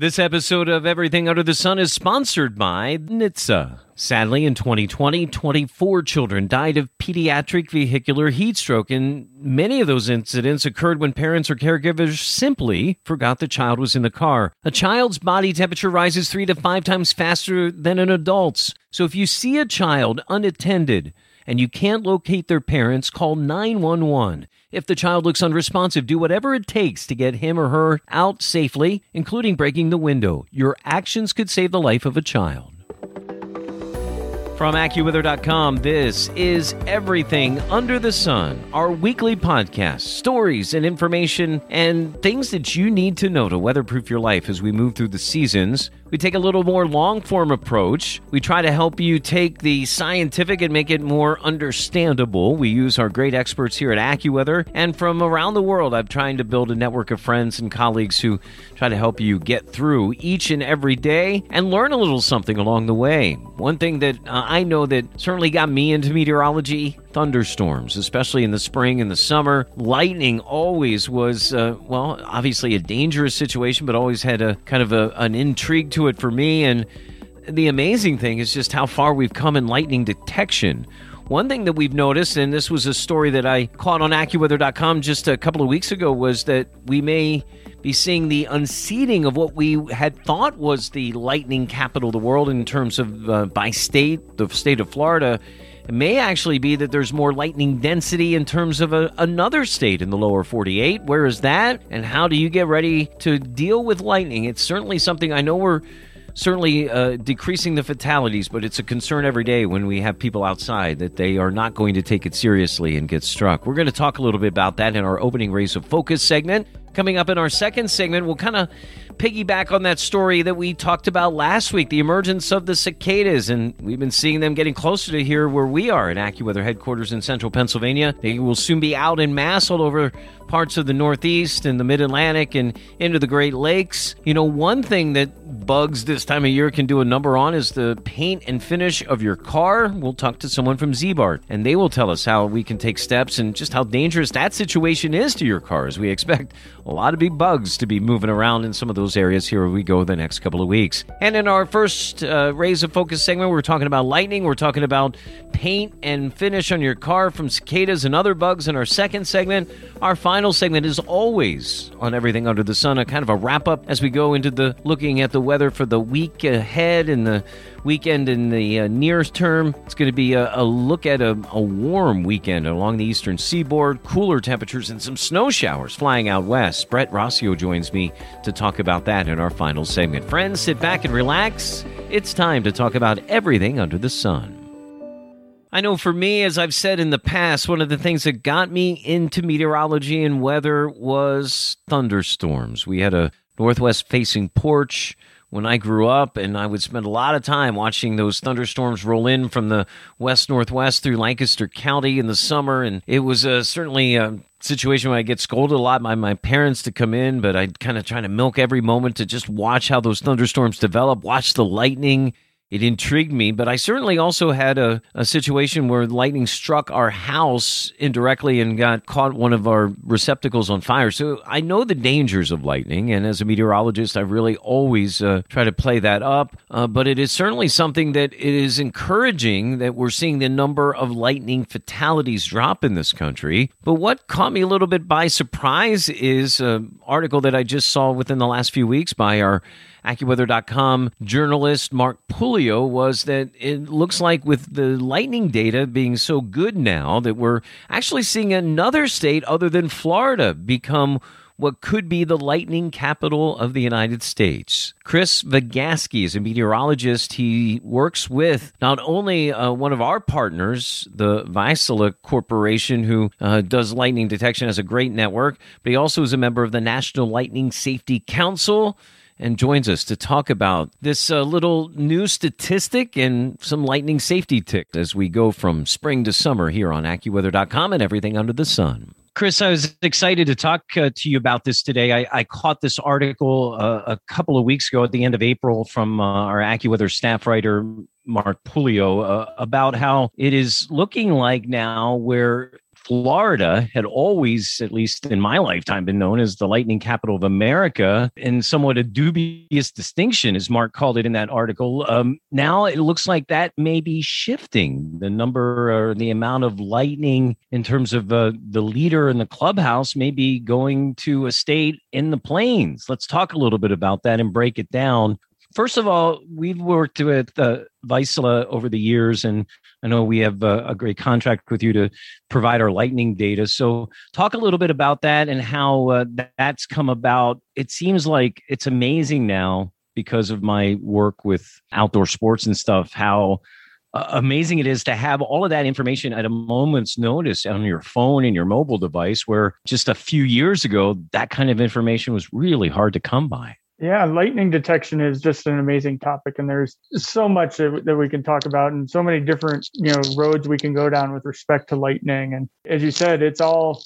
This episode of Everything Under the Sun is sponsored by NHTSA. Sadly, in 2020, 24 children died of pediatric vehicular heat stroke, and many of those incidents occurred when parents or caregivers simply forgot the child was in the car. A child's body temperature rises three to five times faster than an adult's. So if you see a child unattended and you can't locate their parents, call 911. If the child looks unresponsive, do whatever it takes to get him or her out safely, including breaking the window. Your actions could save the life of a child. From AccuWeather.com, this is Everything Under the Sun, our weekly podcast, stories and information and things that you need to know to weatherproof your life as we move through the seasons. We take a little more long form approach. We try to help you take the scientific and make it more understandable. We use our great experts here at AccuWeather and from around the world. I'm trying to build a network of friends and colleagues who try to help you get through each and every day and learn a little something along the way. One thing that uh, I know that certainly got me into meteorology thunderstorms, especially in the spring and the summer. Lightning always was, uh, well, obviously a dangerous situation, but always had a kind of a, an intrigue to it for me. And the amazing thing is just how far we've come in lightning detection. One thing that we've noticed, and this was a story that I caught on AccuWeather.com just a couple of weeks ago, was that we may be seeing the unseating of what we had thought was the lightning capital of the world in terms of uh, by state, the state of Florida. It may actually be that there's more lightning density in terms of a, another state in the lower 48. Where is that? And how do you get ready to deal with lightning? It's certainly something I know we're certainly uh, decreasing the fatalities, but it's a concern every day when we have people outside that they are not going to take it seriously and get struck. We're going to talk a little bit about that in our opening rays of focus segment. Coming up in our second segment, we'll kind of piggyback on that story that we talked about last week the emergence of the cicadas. And we've been seeing them getting closer to here where we are at AccuWeather headquarters in central Pennsylvania. They will soon be out in mass all over parts of the Northeast and the Mid Atlantic and into the Great Lakes. You know, one thing that bugs this time of year can do a number on is the paint and finish of your car. We'll talk to someone from Ziebart, and they will tell us how we can take steps and just how dangerous that situation is to your car as We expect a lot of big bugs to be moving around in some of those areas here we go the next couple of weeks. And in our first uh, Rays of Focus segment, we're talking about lightning, we're talking about paint and finish on your car from cicadas and other bugs. In our second segment, our final segment is always on everything under the sun, a kind of a wrap up as we go into the looking at the weather for the week ahead and the weekend in the uh, near term. It's going to be a, a look at a, a, warm weekend along the eastern seaboard, cooler temperatures, and some snow showers flying out west. Brett Rossio joins me to talk about that in our final segment. Friends, sit back and relax. It's time to talk about everything under the sun. I know for me, as I've said in the past, one of the things that got me into meteorology and weather was thunderstorms. We had a northwest facing porch when I grew up, and I would spend a lot of time watching those thunderstorms roll in from the west northwest through Lancaster County in the summer. And it was uh, certainly a situation where I get scolded a lot by my parents to come in, but I'd kind of try to milk every moment to just watch how those thunderstorms develop, watch the lightning it intrigued me, but I certainly also had a, a situation where lightning struck our house indirectly and got caught one of our receptacles on fire. So I know the dangers of lightning, and as a meteorologist, I really always uh, try to play that up. Uh, but it is certainly something that it is encouraging that we're seeing the number of lightning fatalities drop in this country. But what caught me a little bit by surprise is an article that I just saw within the last few weeks by our AccuWeather.com journalist Mark Puleo was that it looks like with the lightning data being so good now that we're actually seeing another state other than Florida become what could be the lightning capital of the United States. Chris Vagasky is a meteorologist. He works with not only uh, one of our partners, the Vaisala Corporation, who uh, does lightning detection as a great network, but he also is a member of the National Lightning Safety Council and joins us to talk about this uh, little new statistic and some lightning safety tips as we go from spring to summer here on AccuWeather.com and everything under the sun. Chris, I was excited to talk uh, to you about this today. I, I caught this article uh, a couple of weeks ago at the end of April from uh, our AccuWeather staff writer, Mark Puleo, uh, about how it is looking like now where Florida had always, at least in my lifetime, been known as the lightning capital of America, and somewhat a dubious distinction, as Mark called it in that article. Um, now it looks like that may be shifting the number or the amount of lightning in terms of uh, the leader in the clubhouse may be going to a state in the plains. Let's talk a little bit about that and break it down. First of all, we've worked with uh, Vaisala over the years, and I know we have a, a, great contract with you to provide our lightning data. So, talk a little bit about that and how uh, that's come about. It seems like it's amazing now because of my work with outdoor sports and stuff, how uh, amazing it is to have all of that information at a moment's notice on your phone and your mobile device, where just a few years ago, that kind of information was really hard to come by. Yeah, lightning detection is just an amazing topic, and there's so much that we can talk about, and so many different you know roads we can go down with respect to lightning. And as you said, it's all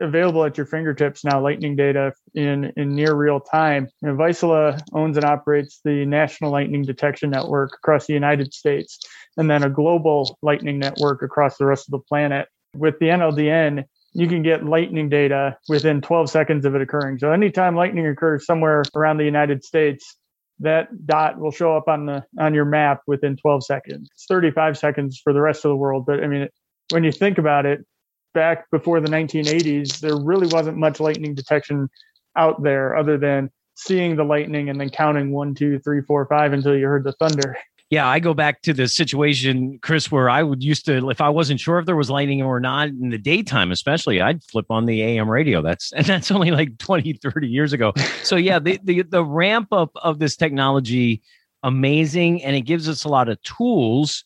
available at your fingertips now. Lightning data in in near real time. You know, Vaisala owns and operates the National Lightning Detection Network across the United States, and then a global lightning network across the rest of the planet. With the NLDN, you can get lightning data within 12 seconds of it occurring. So anytime lightning occurs somewhere around the United States, that dot will show up on the on your map within 12 seconds. It's 35 seconds for the rest of the world, but I mean when you think about it, back before the 1980s, there really wasn't much lightning detection out there other than seeing the lightning and then counting one, two, three, four, five until you heard the thunder yeah, I go back to the situation, Chris, where I would used to, if I wasn't sure if there was lightning or not in the daytime, especially, I'd flip on the AM radio. That's and that's only like 20, 30 years ago. So yeah, the the, the ramp up of this technology, amazing, and it gives us a lot of tools.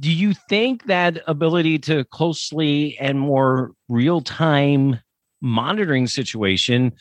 Do you think that ability to closely and more real time monitoring situation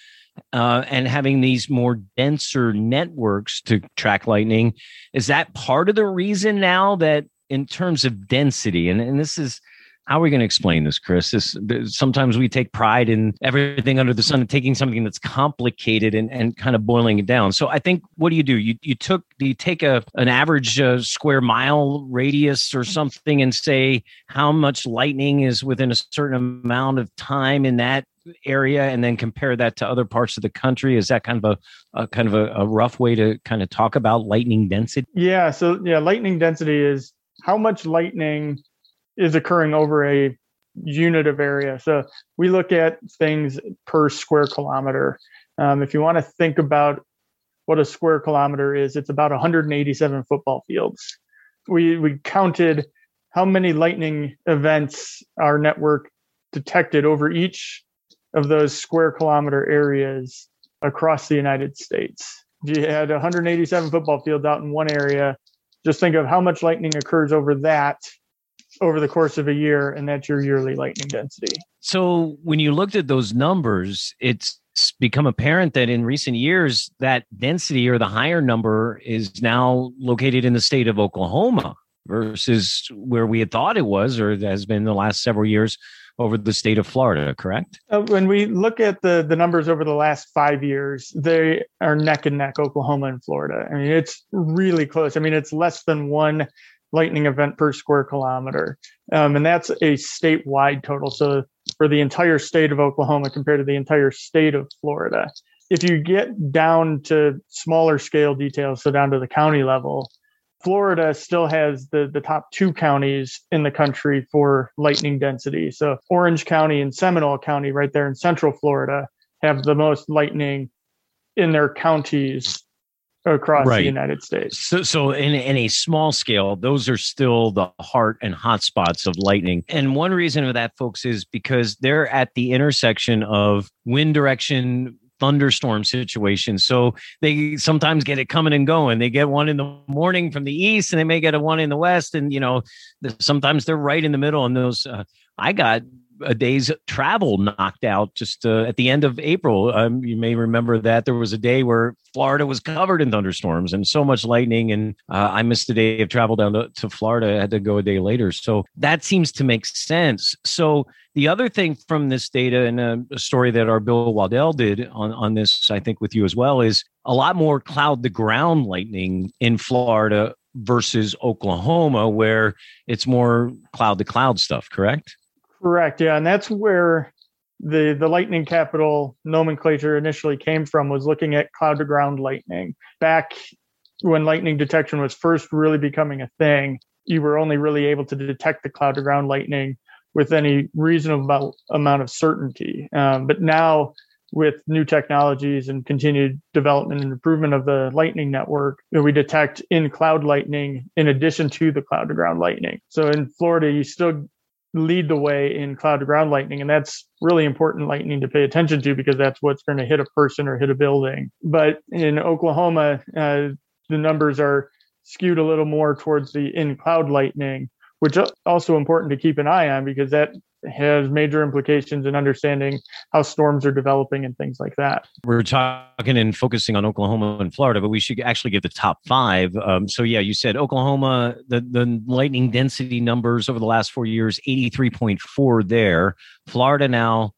uh, and having these more denser networks to track lightning is that part of the reason now that in terms of density and, and this is how are we going to explain this chris? This, sometimes we take pride in everything under the sun and taking something that's complicated and, and kind of boiling it down. So i think what do you do? You, you took you take a an average uh, square mile radius or something and say how much lightning is within a certain amount of time in that area and then compare that to other parts of the country? Is that kind of a, a kind of a, a, rough way to kind of talk about lightning density? Yeah so yeah lightning density is how much lightning is occurring over a unit of area. So we look at things per square kilometer. Um, if you want to think about what a square kilometer is it's about 187 football fields. We we counted how many lightning events our network detected over each of those square kilometer areas across the United States. If you had 187 football fields out in one area, just think of how much lightning occurs over that over the course of a year, and that's your yearly lightning density. So when you looked at those numbers, it's become apparent that in recent years that density or the higher number is now located in the state of Oklahoma versus where we had thought it was or has been the last several years over the state of Florida, correct? Uh, when we look at the the numbers over the last five years, they are neck and neck, Oklahoma and Florida. I mean, it's really close. I mean, it's less than one lightning event per square kilometer, um, and that's a statewide total. So for the entire state of Oklahoma compared to the entire state of Florida. If you get down to smaller scale details, so down to the county level, Florida still has the, the top two counties in the country for lightning density. So Orange County and Seminole County, right there in central Florida, have the most lightning in their counties across right. the United States. So, so in, in a small scale, those are still the heart and hotspots of lightning. And one reason of that, folks, is because they're at the intersection of wind direction, thunderstorm situation. So they sometimes get it coming and going. They get one in the morning from the east, and they may get a one in the west. And you know, sometimes they're right in the middle. And those, uh, I got a day's travel knocked out just uh, at the end of April. Um, you may remember that there was a day where Florida was covered in thunderstorms and so much lightning, and uh, I missed a day of travel down to, to Florida. I had to go a day later, so that seems to make sense. So the other thing from this data and a, a story that our Bill Waddell did on on this, I think, with you as well, is a lot more cloud to ground lightning in Florida versus Oklahoma, where it's more cloud to cloud stuff. Correct? Correct. Yeah, and that's where the the lightning capital nomenclature initially came from was looking at cloud to ground lightning back when lightning detection was first really becoming a thing you were only really able to detect the cloud to ground lightning with any reasonable amount of certainty um, but now with new technologies and continued development and improvement of the lightning network we detect in cloud lightning in addition to the cloud to ground lightning so in florida you still lead the way in cloud to ground lightning. And that's really important lightning to pay attention to because that's what's going to hit a person or hit a building. But in Oklahoma, uh, the numbers are skewed a little more towards the in cloud lightning, which also important to keep an eye on because that has major implications in understanding how storms are developing and things like that. We're talking and focusing on Oklahoma and Florida, but we should actually give the top five. Um, so, yeah, you said Oklahoma, the, the lightning density numbers over the last four years 83.4 there. Florida now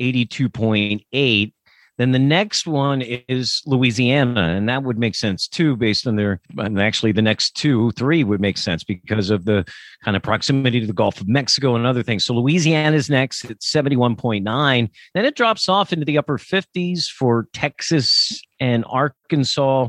82.8. Then the next one is Louisiana, and that would make sense too, based on their. And actually, the next two, three would make sense because of the kind of proximity to the Gulf of Mexico and other things. So Louisiana is next at seventy one point nine. Then it drops off into the upper fifties for Texas and Arkansas.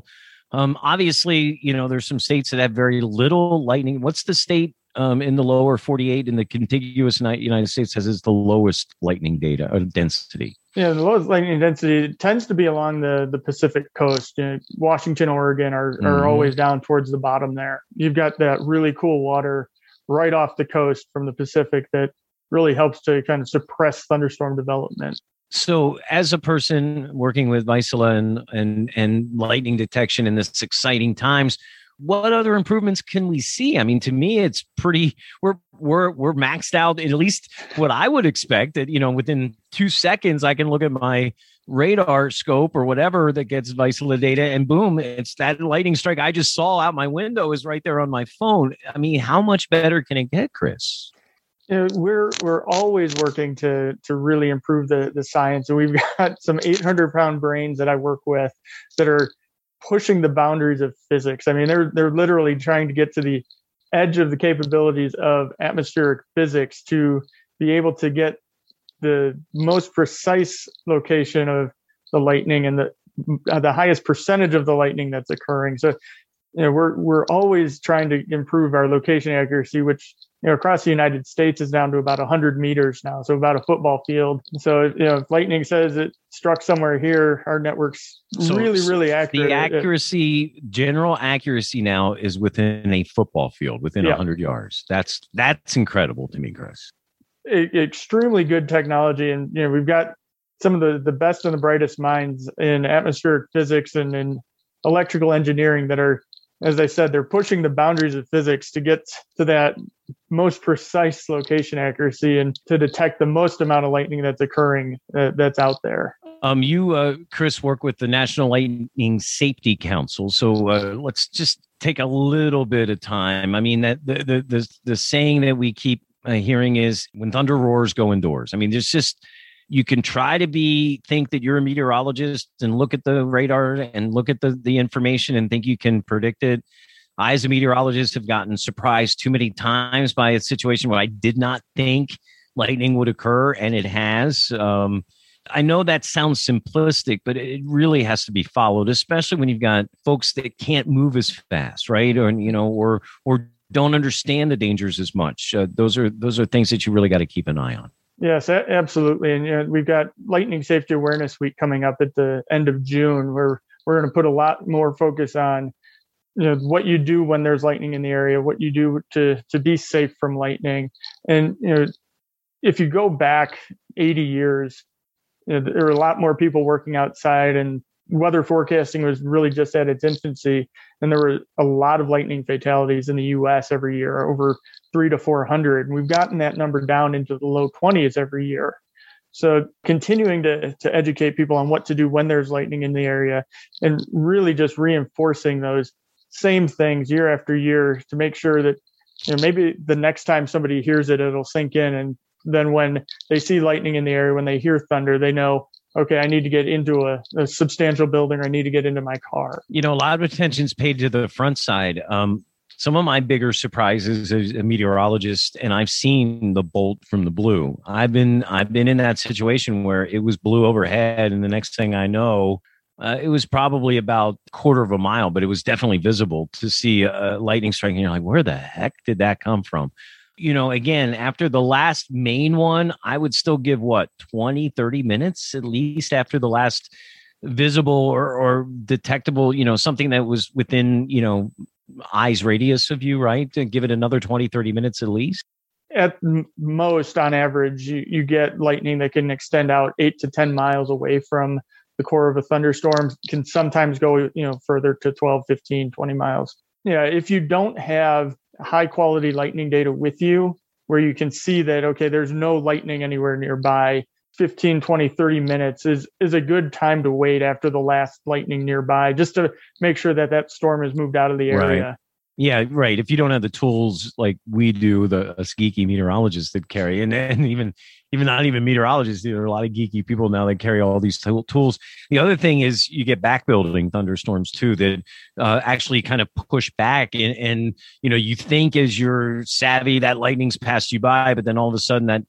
Um, obviously, you know, there's some states that have very little lightning. What's the state um, in the lower 48 in the contiguous United States has is the lowest lightning data uh, density? Yeah, the lowest lightning density tends to be along the the Pacific coast. You know, Washington, Oregon are are mm-hmm. always down towards the bottom there. You've got that really cool water right off the coast from the Pacific that really helps to kind of suppress thunderstorm development. So, as a person working with Vaisala and and and lightning detection in this exciting times, what other improvements can we see? I mean, to me, it's pretty. We're we're we're maxed out. At least what I would expect. That you know, within two seconds, I can look at my RadarScope or whatever that gets Vaisala data, and boom, it's that lightning strike I just saw out my window is right there on my phone. I mean, how much better can it get, Chris? You know, we're we're always working to to really improve the the science, and we've got some 800 pound brains that I work with that are pushing the boundaries of physics. I mean, they're they're literally trying to get to the edge of the capabilities of atmospheric physics to be able to get the most precise location of the lightning and the uh, the highest percentage of the lightning that's occurring. So, you know, we're we're always trying to improve our location accuracy, which you know, across the United States is down to about 100 meters now, so about a football field. So, you know, if lightning says it struck somewhere here, our network's so really, really accurate. The accuracy, general accuracy now is within a football field, within yeah. 100 yards. That's that's incredible to me, Chris. extremely good technology, and you know, we've got some of the the best and the brightest minds in atmospheric physics and in electrical engineering that are as I said, they're pushing the boundaries of physics to get to that most precise location accuracy and to detect the most amount of lightning that's occurring uh, that's out there. Um, you, uh, Chris, work with the National Lightning Safety Council. So uh, let's just take a little bit of time. I mean, that the the the, the saying that we keep uh, hearing is "when thunder roars, go indoors." I mean, there's just you can try to be think that you're a meteorologist and look at the radar and look at the the information and think you can predict it. I, as a meteorologist, have gotten surprised too many times by a situation where I did not think lightning would occur, and it has. Um, I know that sounds simplistic, but it really has to be followed, especially when you've got folks that can't move as fast, right? Or you know, or or don't understand the dangers as much. Uh, those are those are things that you really got to keep an eye on. Yes, absolutely. And you know, we've got Lightning Safety Awareness Week coming up at the end of June, where we're going to put a lot more focus on you know what you do when there's lightning in the area, what you do to to be safe from lightning, and you know if you go back 80 years, you know, there were a lot more people working outside, and weather forecasting was really just at its infancy, and there were a lot of lightning fatalities in the U.S. every year, over three to 400. And we've gotten that number down into the low 20s every year. So continuing to, to educate people on what to do when there's lightning in the area and really just reinforcing those same things year after year to make sure that you know maybe the next time somebody hears it it'll sink in. And then when they see lightning in the area when they hear thunder they know okay i need to get into a, a substantial building. Or i need to get into my car. You know a lot of attention's paid to the front side. Um, some of my bigger surprises as a meteorologist and i've seen the bolt from the blue. I've been i've been in that situation where it was blue overhead and the next thing i know uh, it was probably about quarter of a mile, but it was definitely visible to see a lightning strike. And you're like, where the heck did that come from? You know, again, after the last main one, I would still give what 20, 30 minutes at least after the last visible or, or detectable, you know, something that was within, you know, eyes radius of you, right? To give it another 20, 30 minutes at least at most on average you, you get lightning that can extend out eight to ten miles away from the core of a thunderstorm can sometimes go you know further to 12 15 20 miles yeah if you don't have high quality lightning data with you where you can see that okay there's no lightning anywhere nearby 15 20 30 minutes is is a good time to wait after the last lightning nearby just to make sure that that storm has moved out of the area right. Yeah, right. If you don't have the tools like we do, the us geeky meteorologists that carry, and, and even even not even meteorologists, there are a lot of geeky people now that carry all these t- tools. The other thing is you get back building thunderstorms too that uh, actually kind of push back, and, and you know you think as you're savvy that lightning's passed you by, but then all of a sudden that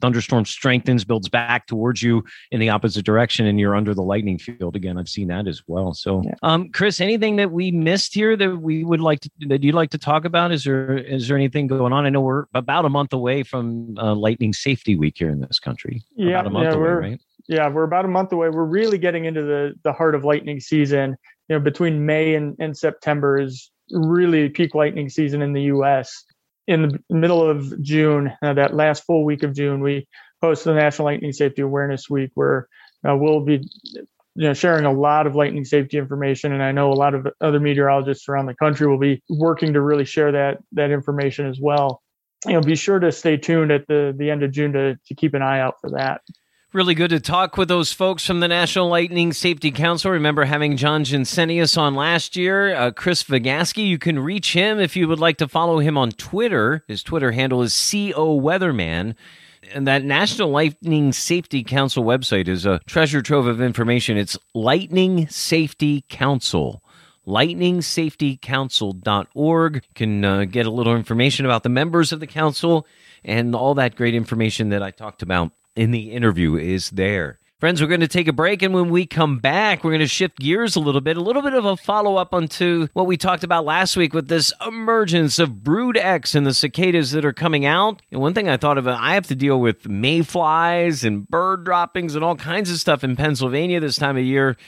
thunderstorm strengthens, builds back towards you in the opposite direction, and you're under the lightning field again. I've seen that as well. So, yeah. um, Chris, anything that we missed here that we would like to that you'd like to talk about? Is there is there anything going on? I know we're about a month away from uh, Lightning Safety Week here in this country. Yeah, about a month yeah, away, we're, right? Yeah, we're about a month away. We're really getting into the the heart of lightning season. You know, between May and, and September is really peak lightning season in the U.S in the middle of June, uh, that last full week of June, we host the National Lightning Safety Awareness Week, where uh, we'll be you know sharing a lot of lightning safety information. And i know a lot of other meteorologists around the country will be working to really share that that information as well. You know be sure to stay tuned at the the end of june to, to keep an eye out for that Really good to talk with those folks from the National Lightning Safety Council. Remember having John Jensenius on last year. Uh, Chris Vagasky, you can reach him if you would like to follow him on Twitter. His Twitter handle is CO Weatherman. And that National Lightning Safety Council website is a treasure trove of information. It's Lightning Safety Council lightningsafetycouncil.org. You can uh, get a little information about the members of the council and all that great information that I talked about in the interview is there. Friends, we're going to take a break, and when we come back, we're going to shift gears a little bit, a little bit of a follow up onto what we talked about last week with this emergence of Brood X and the cicadas that are coming out. And one thing I thought of, I have to deal with mayflies and bird droppings and all kinds of stuff in Pennsylvania this time of year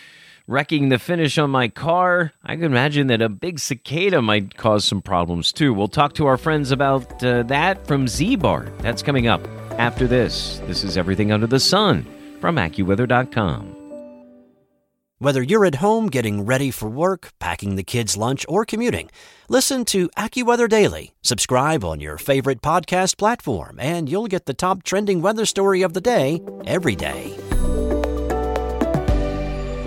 wrecking the finish on my car. I can imagine that a big cicada might cause some problems too. We'll talk to our friends about uh, that from Ziebart. That's coming up after this. This is Everything Under the Sun from AccuWeather.com. Whether you're at home getting ready for work, packing the kids' lunch, or commuting, listen to AccuWeather Daily. Subscribe on your favorite podcast platform, and you'll get the top trending weather story of the day every day.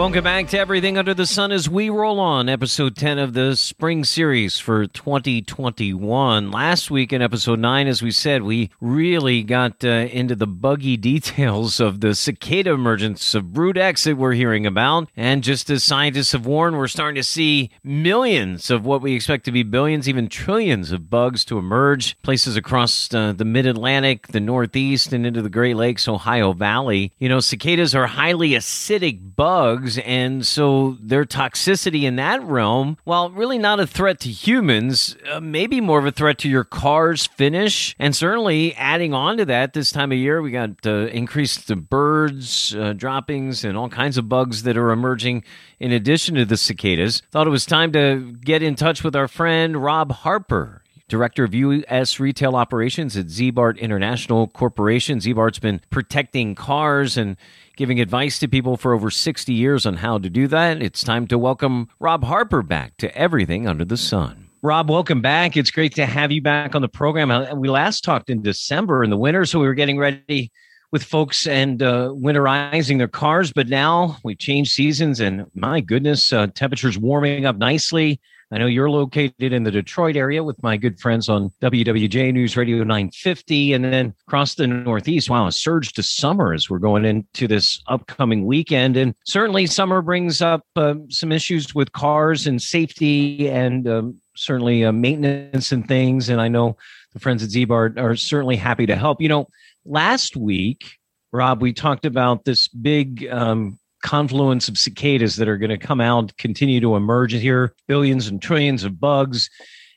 Welcome back to Everything Under the Sun as we roll on episode 10 of the spring series for 2021. Last week in episode 9, as we said, we really got uh, into the buggy details of the cicada emergence of Brood X that we're hearing about. And just as scientists have warned, we're starting to see millions of what we expect to be billions, even trillions of bugs to emerge. Places across uh, the mid Atlantic, the Northeast, and into the Great Lakes, Ohio Valley. You know, cicadas are highly acidic bugs bugs, and so their toxicity in that realm, while really not a threat to humans, uh, maybe more of a threat to your car's finish. And certainly adding on to that, this time of year, we got uh, increased birds, uh, droppings, and all kinds of bugs that are emerging in addition to the cicadas. Thought it was time to get in touch with our friend Rob Harper. Director of U.S. Retail Operations at Ziebart International Corporation. Ziebart's been protecting cars and giving advice to people for over 60 years on how to do that. It's time to welcome Rob Harper back to Everything Under the Sun. Rob, welcome back. It's great to have you back on the program. Uh, we last talked in December in the winter, so we were getting ready with folks and uh, winterizing their cars. But now we've changed seasons, and my goodness, uh, temperatures warming up nicely. I know you're located in the Detroit area with my good friends on WWJ News Radio 950, and then across the Northeast. Wow, a surge to summer as we're going into this upcoming weekend. And certainly, summer brings up uh, some issues with cars and safety and um, certainly uh, maintenance and things. And I know the friends at Ziebart are certainly happy to help. You know, last week, Rob, we talked about this big um, confluence of cicadas that are going to come out, continue to emerge here, billions and trillions of bugs.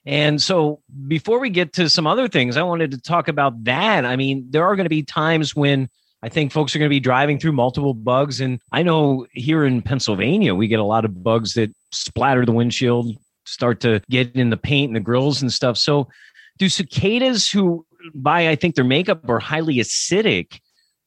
And so, before we get to some other things, I wanted to talk about that. I mean, there are going to be times when I think folks are going to be driving through multiple bugs. And I know here in Pennsylvania, we get a lot of bugs that splatter the windshield, start to get in the paint and the grills and stuff. So, do cicadas who by I think their makeup are highly acidic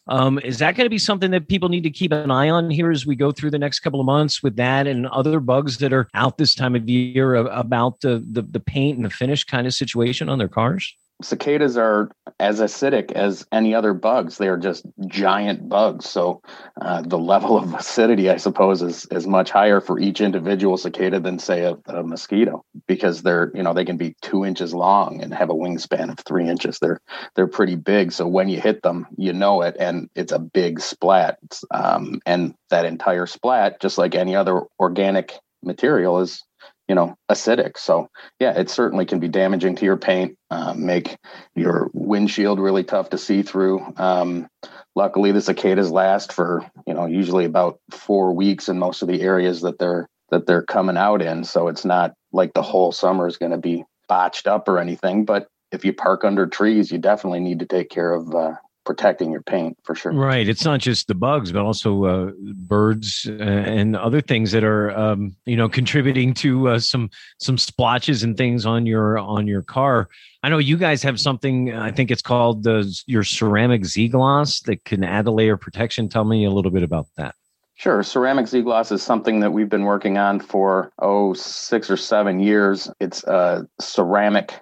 um, is that going to be something that people need to keep an eye on here as we go through the next couple of months with that and other bugs that are out this time of year about the, the, the paint and the finish kind of situation on their cars? Cicadas are as acidic as any other bugs. They are just giant bugs. So uh, the level of acidity, I suppose, is is much higher for each individual cicada than say a, a, mosquito because they're you know they can be two inches long and have a wingspan of three inches. They're they're pretty big. So when you hit them, you know it, and it's a big splat. Um, and that entire splat, just like any other organic material, is you know acidic. So yeah it certainly can be damaging to your paint uh, make your windshield really tough to see through. Um, luckily the cicadas last for you know usually about four weeks in most of the areas that they're that they're coming out in. So it's not like the whole summer is going to be botched up or anything but if you park under trees you definitely need to take care of uh, protecting your paint for sure. Right. It's not just the bugs, but also uh, birds uh, and other things that are, um, you know, contributing to uh, some some splotches and things on your on your car. I know you guys have something. I think it's called the your ceramic Z gloss that can add a layer of protection. Tell me a little bit about that. Sure. Ceramic Z gloss is something that we've been working on for oh six or seven years. It's a ceramic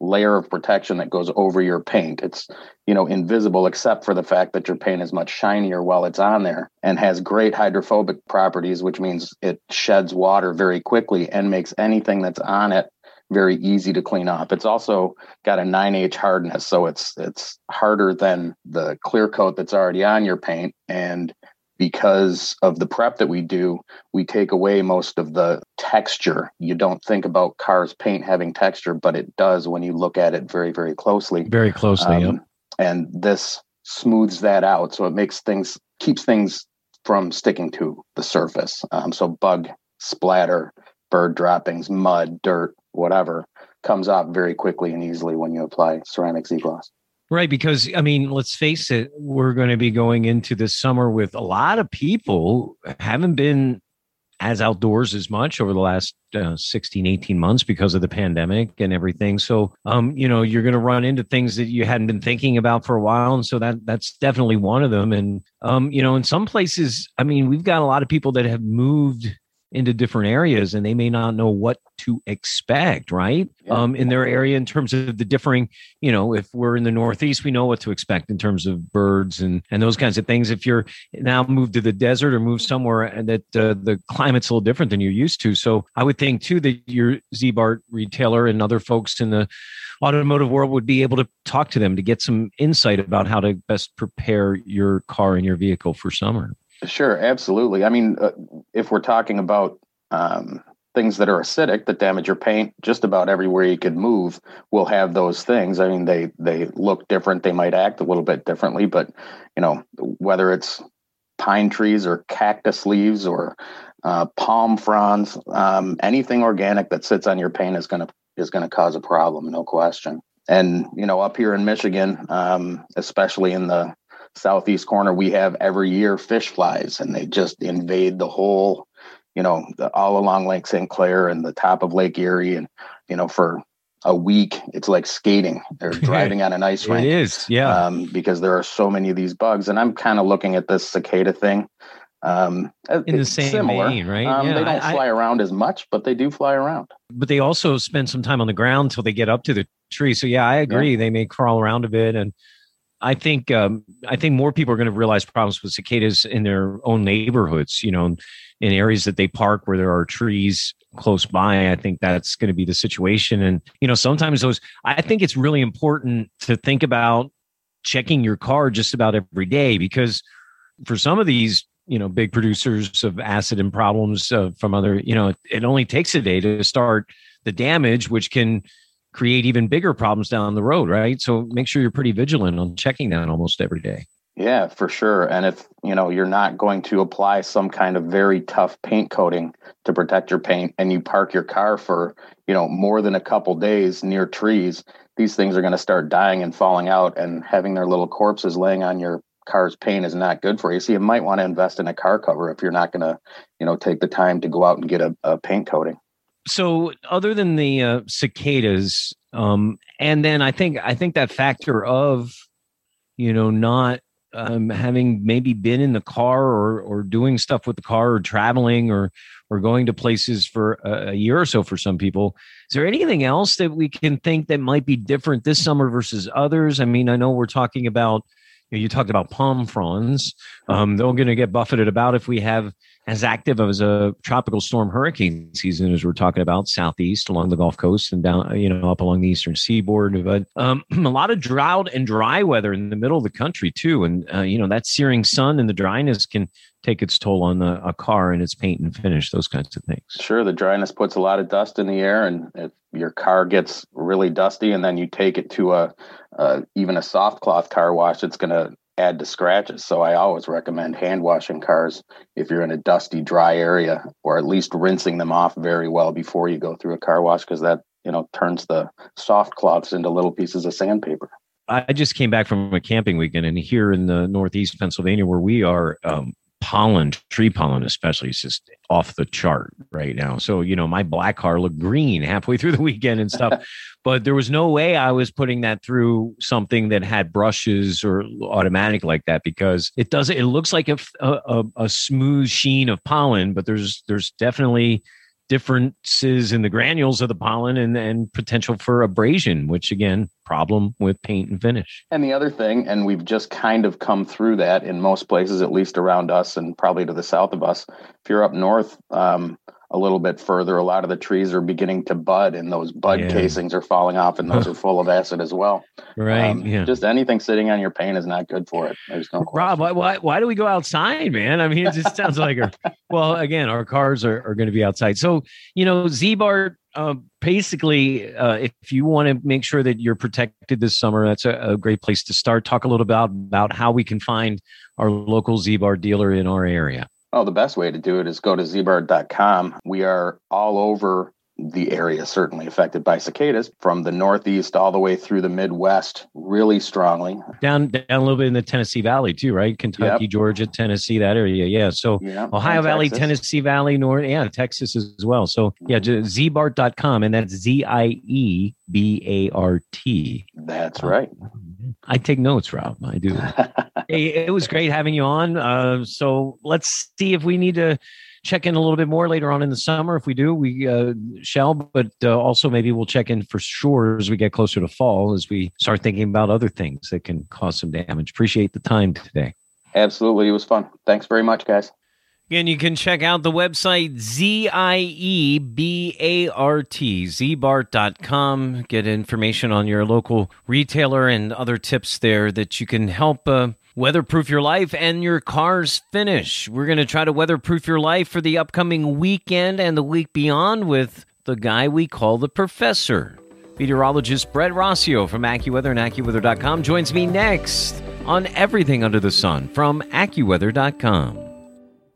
layer of protection that goes over your paint. It's, you know, invisible except for the fact that your paint is much shinier while it's on there and has great hydrophobic properties, which means it sheds water very quickly and makes anything that's on it very easy to clean up. It's also got a 9H hardness, so it's it's harder than the clear coat that's already on your paint and because of the prep that we do, we take away most of the texture. You don't think about cars paint having texture, but it does when you look at it very, very closely. Very closely, um, yep. And this smooths that out. So it makes things, keeps things from sticking to the surface. Um, so bug splatter, bird droppings, mud, dirt, whatever comes off very quickly and easily when you apply ceramic Z gloss. Right, because I mean, let's face it, we're going to be going into this summer with a lot of people haven't been as outdoors as much over the last uh, 16 18 months because of the pandemic and everything. So um you know you're going to run into things that you hadn't been thinking about for a while and so that that's definitely one of them. And um you know in some places i mean we've got a lot of people that have moved into different areas and they may not know what to expect right? Yeah. um, in their area in terms of the differing you know if we're in the northeast we know what to expect in terms of birds and and those kinds of things. If you're now moved to the desert or move somewhere and that uh, the climate's a little different than you're used to. So i would think too that your Ziebart retailer and other folks in the automotive world would be able to talk to them to get some insight about how to best prepare your car and your vehicle for summer Sure, absolutely. I mean, uh, if we're talking about um, things that are acidic that damage your paint, just about everywhere you could move will have those things. I mean, they they look different. They might act a little bit differently, but you know, whether it's pine trees or cactus leaves or uh, palm fronds, um, anything organic that sits on your paint is gonna is gonna cause a problem, no question. And you know, up here in Michigan, um, especially in the southeast corner, we have every year fish flies, and they just invade the whole, you know, the, all along Lake St. Clair and the top of Lake Erie, and you know, for a week, it's like skating. They're driving on an ice rink. It is, yeah, um, because there are so many of these bugs. And I'm kind of looking at this cicada thing Um, in the same similar. vein, right? Um, Yeah, they don't I- fly around as much, but they do fly around. but they also spend some time on the ground until they get up to the tree. So yeah, I agree. They may crawl around a bit, and I think um, I think more people are going to realize problems with cicadas in their own neighborhoods. You know, in areas that they park where there are trees close by. I think that's going to be the situation. And you know, sometimes those. I think it's really important to think about checking your car just about every day because for some of these you know big producers of acid and problems uh, from other you know it, it only takes a day to start the damage which can create even bigger problems down the road right so make sure you're pretty vigilant on checking that almost every day Yeah, for sure. And if you know you're not going to apply some kind of very tough paint coating to protect your paint, and you park your car for you know more than a couple days near trees, these things are going to start dying and falling out, and having their little corpses laying on your car's paint is not good for you. So you might want to invest in a car cover if you're not going to you know take the time to go out and get a, a paint coating. So other than the uh, cicadas um and then i think i think that factor of you know not um having maybe been in the car or or doing stuff with the car or traveling or or going to places for a, a year or so for some people is there anything else that we can think that might be different this summer versus others? I mean i know we're talking about you, know, you talked about palm fronds um they're going to get buffeted about if we have as active as a tropical storm hurricane season as we're talking about southeast along the Gulf Coast and down, you know, up along the eastern seaboard. But um, a lot of drought and dry weather in the middle of the country too, and uh, you know that searing sun and the dryness can take its toll on the, a car and its paint and finish, those kinds of things. Sure, the dryness puts a lot of dust in the air, and if your car gets really dusty, and then you take it to a uh, even a soft cloth car wash, it's going to add to scratches. So I always recommend hand washing cars if you're in a dusty, dry area, or at least rinsing them off very well before you go through a car wash, because that you know turns the soft cloths into little pieces of sandpaper. I just came back from a camping weekend, and here in the Northeast Pennsylvania, where we are, um, pollen, tree pollen especially, is just off the chart right now. So you know, my black car looked green halfway through the weekend and stuff, but there was no way I was putting that through something that had brushes or automatic like that because it doesn't, It looks like a a, a smooth sheen of pollen, but there's there's definitely differences in the granules of the pollen and, and potential for abrasion, which again, problem with paint and finish. And the other thing, and we've just kind of come through that in most places, at least around us and probably to the south of us. If you're up north, um, a little bit further, a lot of the trees are beginning to bud, and those bud Yeah. casings are falling off, and those are full of acid as well. Right. Um, yeah. Just anything sitting on your paint is not good for it. There's no question. Rob, why, why why do we go outside, man? I mean, it just sounds like our well, again, our cars are, are going to be outside. So, you know, Ziebart, uh, basically, uh, if you want to make sure that you're protected this summer, that's a, a great place to start. Talk a little about about how we can find our local Ziebart dealer in our area. Oh, the best way to do it is go to ziebart.com. We are all over the area, certainly affected by cicadas, from the Northeast all the way through the Midwest, really strongly. Down down a little bit in the Tennessee Valley too, right? Kentucky, Georgia, Tennessee, that area. Yeah. So Yeah, Ohio Valley, Texas. Tennessee Valley, North, yeah, Texas as well. So yeah, just ziebart.com and that's Z I E B A R T. That's right. I take notes, Rob. I do. hey, it was great having you on. Uh, so let's see if we need to check in a little bit more later on in the summer. If we do, we uh, shall. But uh, also maybe we'll check in for sure as we get closer to fall, as we start thinking about other things that can cause some damage. Appreciate the time today. Absolutely. It was fun. Thanks very much, guys. Again, you can check out the website Z I E B A R T, ziebart.com. Get information on your local retailer and other tips there that you can help uh, weatherproof your life and your car's finish. We're going to try to weatherproof your life for the upcoming weekend and the week beyond with the guy we call the professor. Meteorologist Brett Rossio from AccuWeather and AccuWeather.com joins me next on Everything Under the Sun from AccuWeather.com.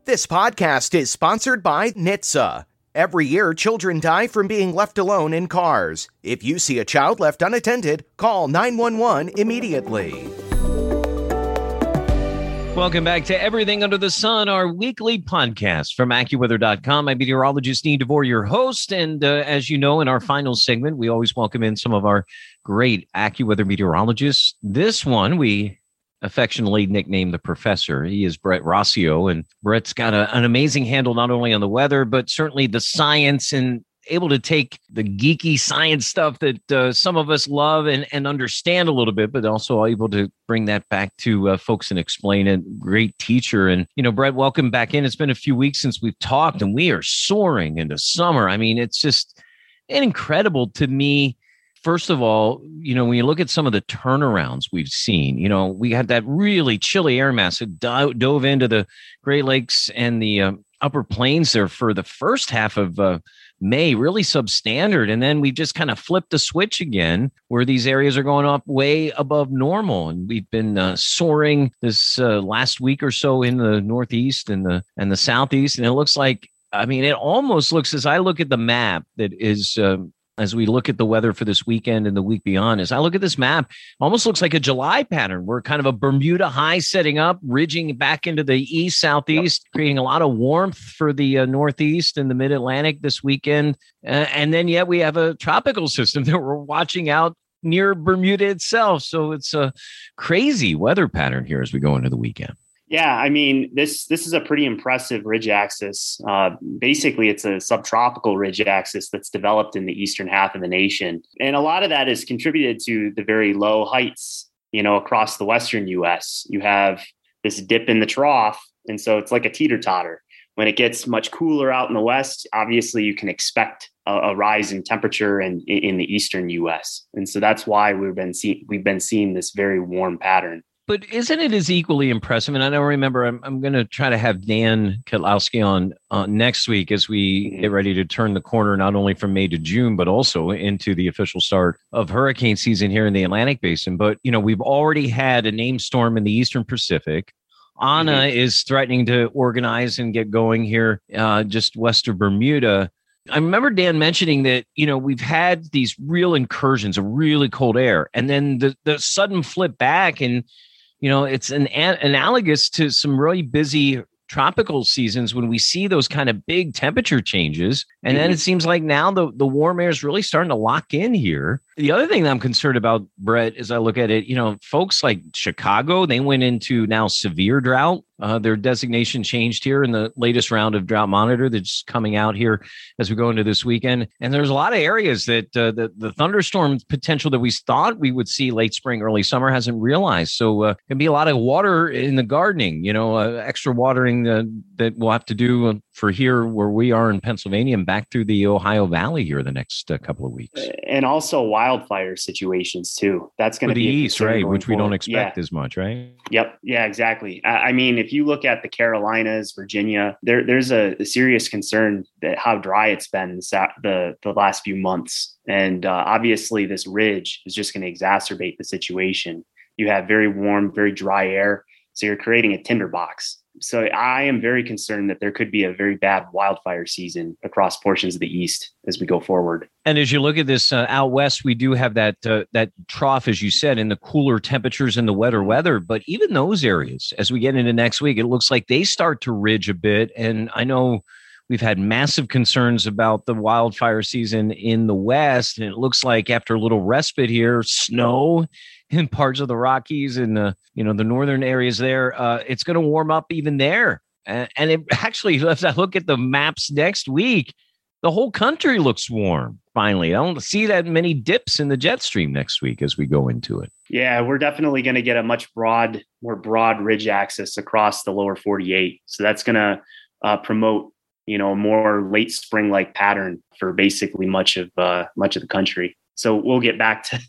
This podcast is sponsored by NHTSA. Every year, children die from being left alone in cars. If you see a child left unattended, call 911 immediately. Welcome back to Everything Under the Sun, our weekly podcast from AccuWeather.com. I'm meteorologist Dean DeVore, your host. And uh, as you know, in our final segment, we always welcome in some of our great AccuWeather meteorologists. This one, we affectionately nicknamed the professor. He is Brett Rossio, and Brett's got a, an amazing handle not only on the weather, but certainly the science and able to take the geeky science stuff that uh, some of us love and, and understand a little bit, but also able to bring that back to uh, folks and explain it. Great teacher. And, you know, Brett, welcome back in. It's been a few weeks since we've talked and we are soaring into summer. I mean, it's just incredible to me first of all, you know, when you look at some of the turnarounds we've seen, you know, we had that really chilly air mass that do- dove into the Great Lakes and the uh, upper plains there for the first half of uh, May, really substandard. And then we've just kind of flipped the switch again where these areas are going up way above normal. And we've been uh, soaring this uh, last week or so in the Northeast and the, and the Southeast. And it looks like I mean, it almost looks as I look at the map that is um, as we look at the weather for this weekend and the week beyond, as I look at this map, almost looks like a July pattern. We're kind of a Bermuda high setting up, ridging back into the east, southeast, creating a lot of warmth for the uh, northeast and the mid Atlantic this weekend. Uh, and then, yet, we have a tropical system that we're watching out near Bermuda itself. So it's a crazy weather pattern here as we go into the weekend. Yeah, I mean this this is a pretty impressive ridge axis. Uh, basically, it's a subtropical ridge axis that's developed in the eastern half of the nation, and a lot of that is contributed to the very low heights. You know, across the western U.S., you have this dip in the trough, and so it's like a teeter totter. When it gets much cooler out in the west, obviously you can expect a, a rise in temperature in, in the eastern U.S., and so that's why we've been see, we've been seeing this very warm pattern. But isn't it as equally impressive? And I don't remember. I'm, I'm going to try to have Dan Kottlowski on uh, next week as we get ready to turn the corner, not only from May to June, but also into the official start of hurricane season here in the Atlantic Basin. But you know, we've already had a named storm in the Eastern Pacific. Ana mm-hmm. is threatening to organize and get going here, uh, just west of Bermuda. I remember Dan mentioning that, you know, we've had these real incursions of really cold air and then the, the sudden flip back and you know, it's an, an analogous to some really busy tropical seasons when we see those kind of big temperature changes. And then it mm-hmm. seems like now the, the warm air is really starting to lock in here. The other thing that I'm concerned about, Brett, as I look at it, you know, folks like Chicago, they went into now severe drought. Uh, their designation changed here in the latest round of drought monitor that's coming out here as we go into this weekend. And there's a lot of areas that uh, the, the thunderstorm potential that we thought we would see late spring, early summer hasn't realized. So uh, can be a lot of water in the gardening, you know, uh, extra watering uh, that we'll have to do for here where we are in Pennsylvania and back through the Ohio Valley here the next uh, couple of weeks. And also wildfire situations too. That's going to be the east, right? Which we don't expect yeah. as much, right? Yep. Yeah, exactly. I, I, mean, if you look at the Carolinas, Virginia, there, there's a, a serious concern that how dry it's been the, the last few months. And uh, obviously this ridge is just going to exacerbate the situation. You have very warm, very dry air. So you're creating a tinderbox so I am very concerned that there could be a very bad wildfire season across portions of the east as we go forward. And as you look at this uh, out west, we do have that uh, that trough, as you said, in the cooler temperatures and the wetter weather. But even those areas, as we get into next week, it looks like they start to ridge a bit. And I know we've had massive concerns about the wildfire season in the west, and it looks like after a little respite here, snow in parts of the Rockies and the you know the northern areas there, uh, it's going to warm up even there. And, and it actually, if I look at the maps next week, the whole country looks warm. Finally, I don't see that many dips in the jet stream next week as we go into it. Yeah, we're definitely going to get a much broad, more broad ridge axis across the lower 48. So that's going to uh, promote, you know, a more late spring like pattern for basically much of uh, much of the country. So we'll get back to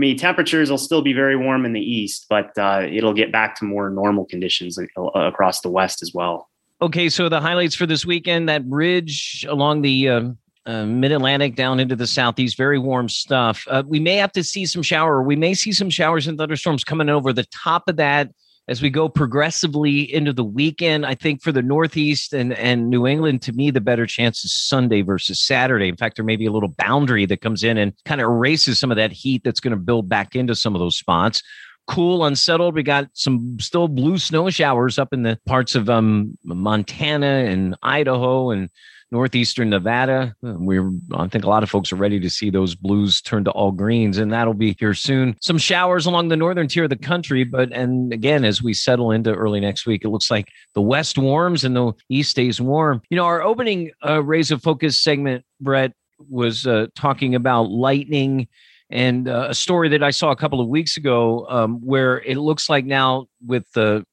I mean, temperatures will still be very warm in the east, but uh, it'll get back to more normal conditions across the west as well. Okay, so the highlights for this weekend that bridge along the uh, uh, mid Atlantic down into the southeast, very warm stuff. Uh, we may have to see some shower. We may see some showers and thunderstorms coming over the top of that as we go progressively into the weekend, I think for the Northeast and, and New England, to me, the better chance is Sunday versus Saturday. In fact, there may be a little boundary that comes in and kind of erases some of that heat that's going to build back into some of those spots. cool, unsettled. We got some still blue snow showers up in the parts of um, Montana and Idaho and northeastern Nevada. We're, I think a lot of folks are ready to see those blues turn to all greens, and that'll be here soon. Some showers along the northern tier of the country, but and again, as we settle into early next week, it looks like the west warms and the east stays warm. You know, our opening uh, rays of focus segment, Brett was uh, talking about lightning and uh, a story that I saw a couple of weeks ago um, where it looks like now with the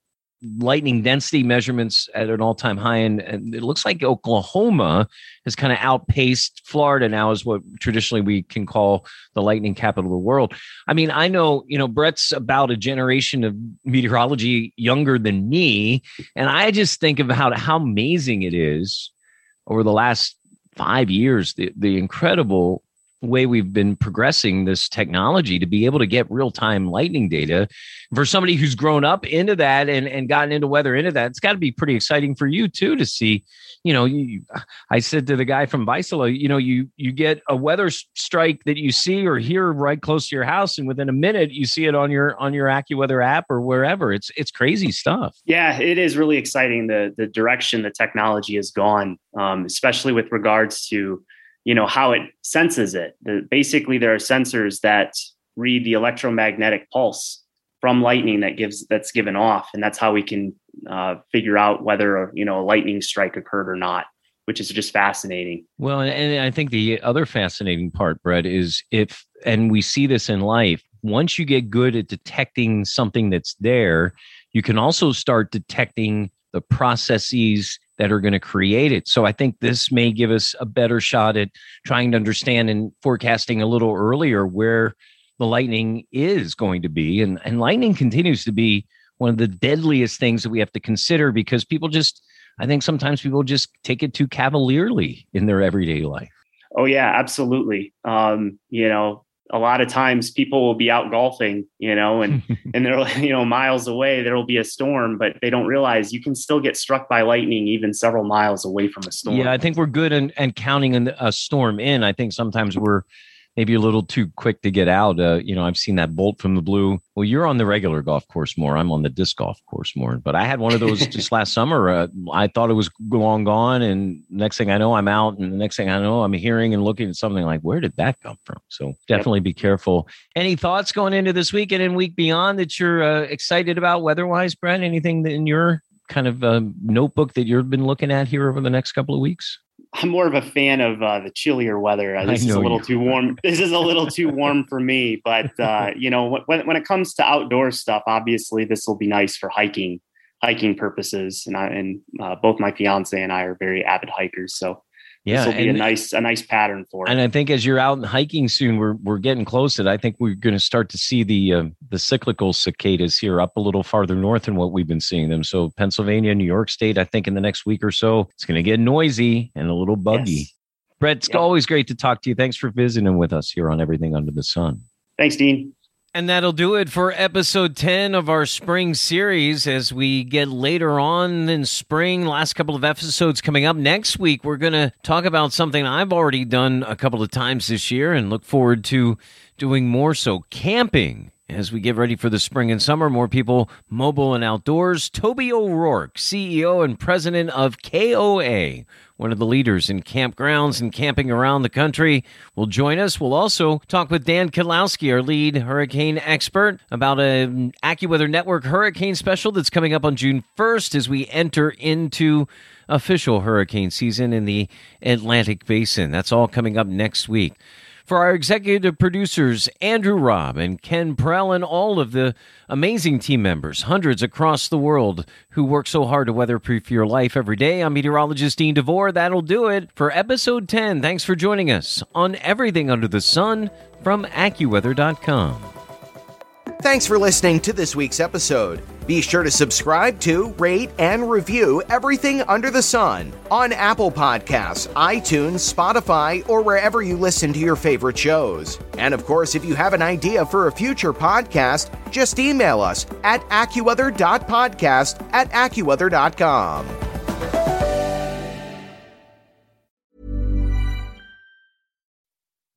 lightning density measurements at an all-time high and, and it looks like oklahoma has kind of outpaced florida now is what traditionally we can call the lightning capital of the world. I mean i know you know brett's about a generation of meteorology younger than me and i just think about how amazing it is over the last five years the, the incredible way we've been progressing this technology to be able to get real time lightning data for somebody who's grown up into that and, and gotten into weather into that. It's got to be pretty exciting for you too to see. You know, you, I said to the guy from Vaisala, you know, you you get a weather strike that you see or hear right close to your house, and within a minute you see it on your on your AccuWeather app or wherever. It's it's crazy stuff. Yeah, it is really exciting the the direction the technology has gone, um, especially with regards to you know how it senses it. The, basically there are sensors that read the electromagnetic pulse from lightning that gives that's given off and that's how we can uh, figure out whether you know a lightning strike occurred or not which is just fascinating. Well and, and i think the other fascinating part brett is if and we see this in life once you get good at detecting something that's there you can also start detecting the processes that are going to create it. So I think this may give us a better shot at trying to understand and forecasting a little earlier where the lightning is going to be. And, and lightning continues to be one of the deadliest things that we have to consider because people just, I think sometimes people just take it too cavalierly in their everyday life. Oh yeah, absolutely. Um, you know, a lot of times people will be out golfing, you know, and and they're you know miles away there will be a storm, but they don't realize you can still get struck by lightning even several miles away from a storm. Yeah, I think we're good and and counting a storm in. I think sometimes we're maybe a little too quick to get out. Uh, you know, I've seen that bolt from the blue. Well, you're on the regular golf course more. I'm on the disc golf course more. But I had one of those just last summer. Uh, I thought it was long gone, and next thing I know, I'm out, and the next thing I know, I'm hearing and looking at something like, where did that come from? So definitely yep. be careful. Any thoughts going into this week and week beyond that you're uh, excited about weather-wise, Brent? Anything in your kind of uh, notebook that you've been looking at here over the next couple of weeks? I'm more of a fan of uh, the chillier weather. Uh, this is a little too warm. This is a little too warm for me. But uh, you know, when when it comes to outdoor stuff, obviously this will be nice for hiking, hiking purposes. And I and uh, both my fiance and I are very avid hikers, so yeah, this will be and, a nice a nice pattern for it. And I think as you're out and hiking soon, we're we're getting close to. It. I think we're going to start to see the uh, the cyclical cicadas here up a little farther north than what we've been seeing them. So Pennsylvania, New York State, I think in the next week or so, it's going to get noisy and a little buggy. Yes. Brett, it's yep. always great to talk to you. Thanks for visiting with us here on Everything Under the Sun. Thanks, Dean. And that'll do it for episode 10 of our spring series. As we get later on in spring, last couple of episodes coming up next week, we're going to talk about something I've already done a couple of times this year and look forward to doing more so camping. As we get ready for the spring and summer, more people mobile and outdoors. Toby O'Rourke, CEO and president of KOA, one of the leaders in campgrounds and camping around the country, will join us. We'll also talk with Dan Kottlowski, our lead hurricane expert, about an AccuWeather Network hurricane special that's coming up on June 1st as we enter into official hurricane season in the Atlantic Basin. That's all coming up next week. For our executive producers, Andrew Robb and Ken Prell, and all of the amazing team members, hundreds across the world who work so hard to weatherproof your life every day, I'm meteorologist Dean DeVore. That'll do it for episode 10. Thanks for joining us on Everything Under the Sun from AccuWeather.com. Thanks for listening to this week's episode. Be sure to subscribe to, rate, and review everything under the sun on Apple Podcasts, iTunes, Spotify, or wherever you listen to your favorite shows. And of course, if you have an idea for a future podcast, just email us at AccuWeather.podcast at AccuWeather.com.